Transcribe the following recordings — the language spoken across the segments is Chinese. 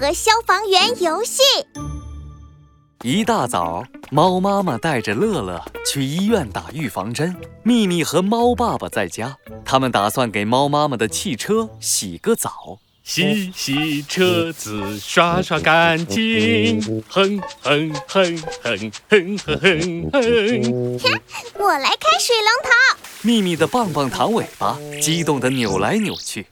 和消防员游戏。一大早，猫妈妈带着乐乐去医院打预防针。秘密和猫爸爸在家，他们打算给猫妈妈的汽车洗个澡。洗洗车子，刷刷干净，哼哼哼哼哼哼哼哼。我来开水龙头。秘密的棒棒糖尾巴激动地扭来扭去。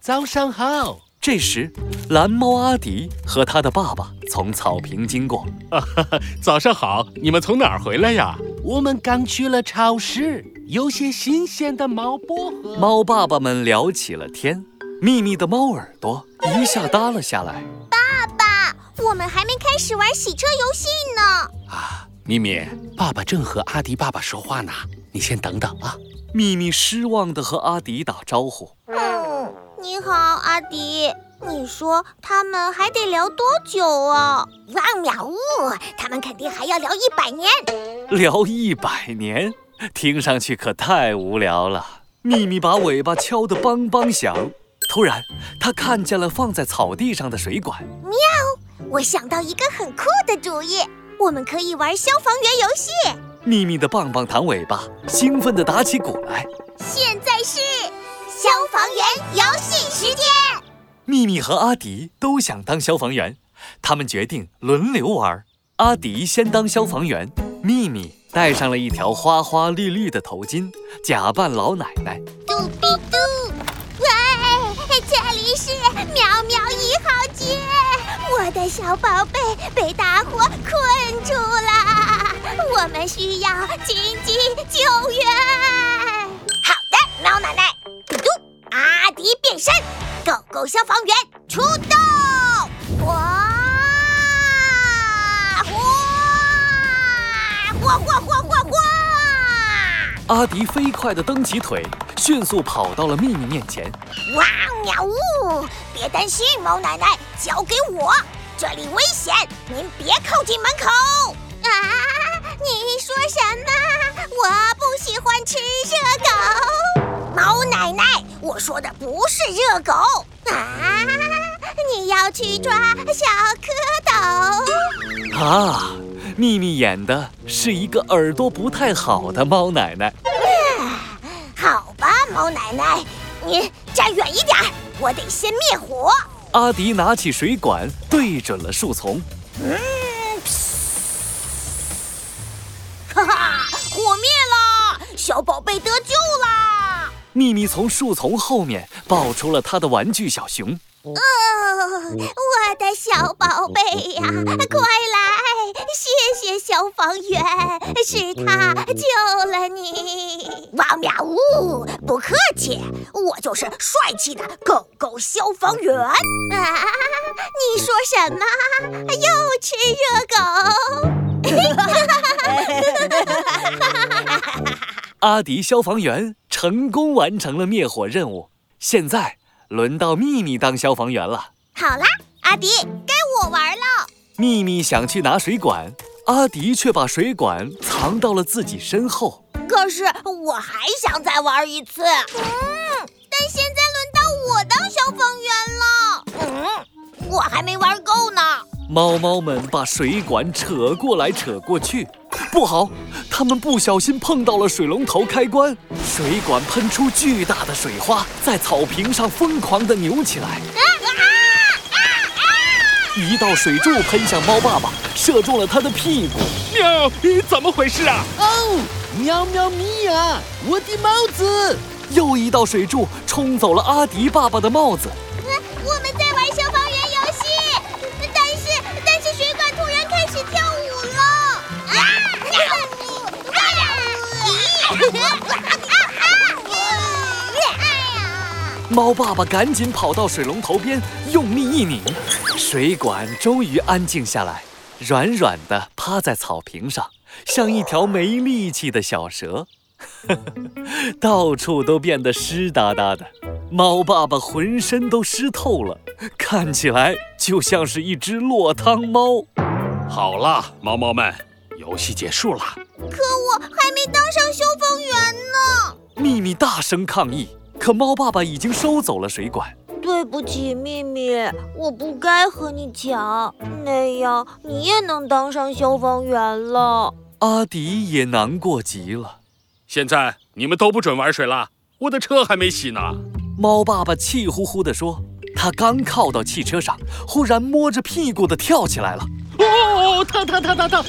早上好。这时，蓝猫阿迪和他的爸爸从草坪经过。啊哈哈，早上好！你们从哪儿回来呀？我们刚去了超市，有些新鲜的猫薄荷。猫爸爸们聊起了天。秘密的猫耳朵一下耷了下来。爸爸，我们还没开始玩洗车游戏呢。啊，秘密，爸爸正和阿迪爸爸说话呢，你先等等啊。秘密失望地和阿迪打招呼。你好，阿迪。你说他们还得聊多久啊？汪喵呜，他们肯定还要聊一百年。聊一百年，听上去可太无聊了。秘密把尾巴敲得梆梆响。突然，他看见了放在草地上的水管。喵！我想到一个很酷的主意，我们可以玩消防员游戏。秘密的棒棒糖尾巴兴奋地打起鼓来。现在是。消防员游戏时间，秘密和阿迪都想当消防员，他们决定轮流玩。阿迪先当消防员，秘密戴上了一条花花绿绿的头巾，假扮老奶奶。嘟嘟嘟，喂，这里是喵喵一号街，我的小宝贝被大火困住了，我们需要紧急救援。好的，猫奶奶。一变身狗狗消防员出动！哇！哇！哇哇哇哇哇！阿迪飞快地蹬起腿，迅速跑到了秘密面前。哇喵呜！别担心，猫奶奶，交给我，这里危险，您别靠近门口。啊！你说什说的不是热狗啊！你要去抓小蝌蚪啊！秘密演的是一个耳朵不太好的猫奶奶。好吧，猫奶奶，你站远一点，我得先灭火。阿迪拿起水管对准了树丛。嗯，哈哈，火灭了，小宝贝得救了。秘密从树丛后面抱出了他的玩具小熊。哦，我的小宝贝呀，快来！谢谢消防员，是他救了你。汪喵呜，不客气，我就是帅气的狗狗消防员。啊，你说什么？又吃热狗？阿迪消防员。成功完成了灭火任务，现在轮到秘密当消防员了。好啦，阿迪，该我玩了。秘密想去拿水管，阿迪却把水管藏到了自己身后。可是我还想再玩一次。嗯，但现在轮到我当消防员了。嗯，我还没玩够呢。猫猫们把水管扯过来扯过去。不好，它们不小心碰到了水龙头开关，水管喷出巨大的水花，在草坪上疯狂地扭起来。啊啊啊！一道水柱喷向猫爸爸，射中了他的屁股。喵，怎么回事啊？哦，喵喵咪呀，我的帽子！又一道水柱冲走了阿迪爸爸的帽子。猫爸爸赶紧跑到水龙头边，用力一拧，水管终于安静下来，软软的趴在草坪上，像一条没力气的小蛇，到处都变得湿哒哒的。猫爸爸浑身都湿透了，看起来就像是一只落汤猫。好了，猫猫们，游戏结束了。可我还没当上消防员呢！秘密大声抗议。可猫爸爸已经收走了水管。对对不起，秘密，我不该和你抢，那样你也能当上消防员了。阿迪也难过极了。现在你们都不准玩水了，我的车还没洗呢。猫爸爸气呼呼地说。他刚靠到汽车上，忽然摸着屁股的跳起来了。哦，疼疼疼疼疼！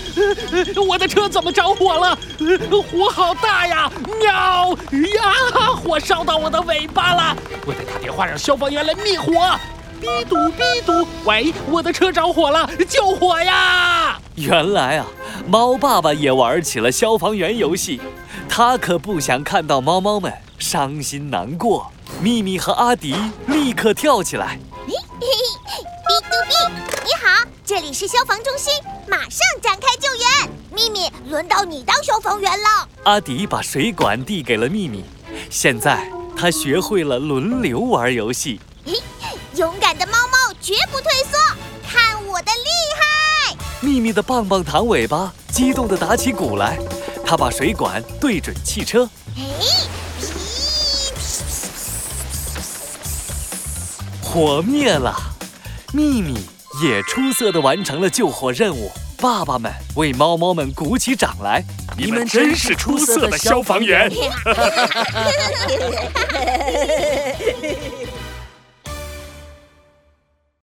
我的车怎么着火了？火好大呀！喵呀！火烧到我的尾巴了！我得打电话让消防员来灭火。哔嘟哔嘟，喂，我的车着火了，救火呀！原来啊，猫爸爸也玩起了消防员游戏，他可不想看到猫猫们伤心难过。咪咪和阿迪立刻跳起来。哔嘟哔，你好，这里是消防中心，马上展开救援。秘密，轮到你当消防员了。阿迪把水管递给了秘密，现在他学会了轮流玩游戏。勇敢的猫猫绝不退缩，看我的厉害！秘密的棒棒糖尾巴激动地打起鼓来，他把水管对准汽车。火灭了，秘密也出色地完成了救火任务。爸爸们为猫猫们鼓起掌来，你们真是出色的消防员。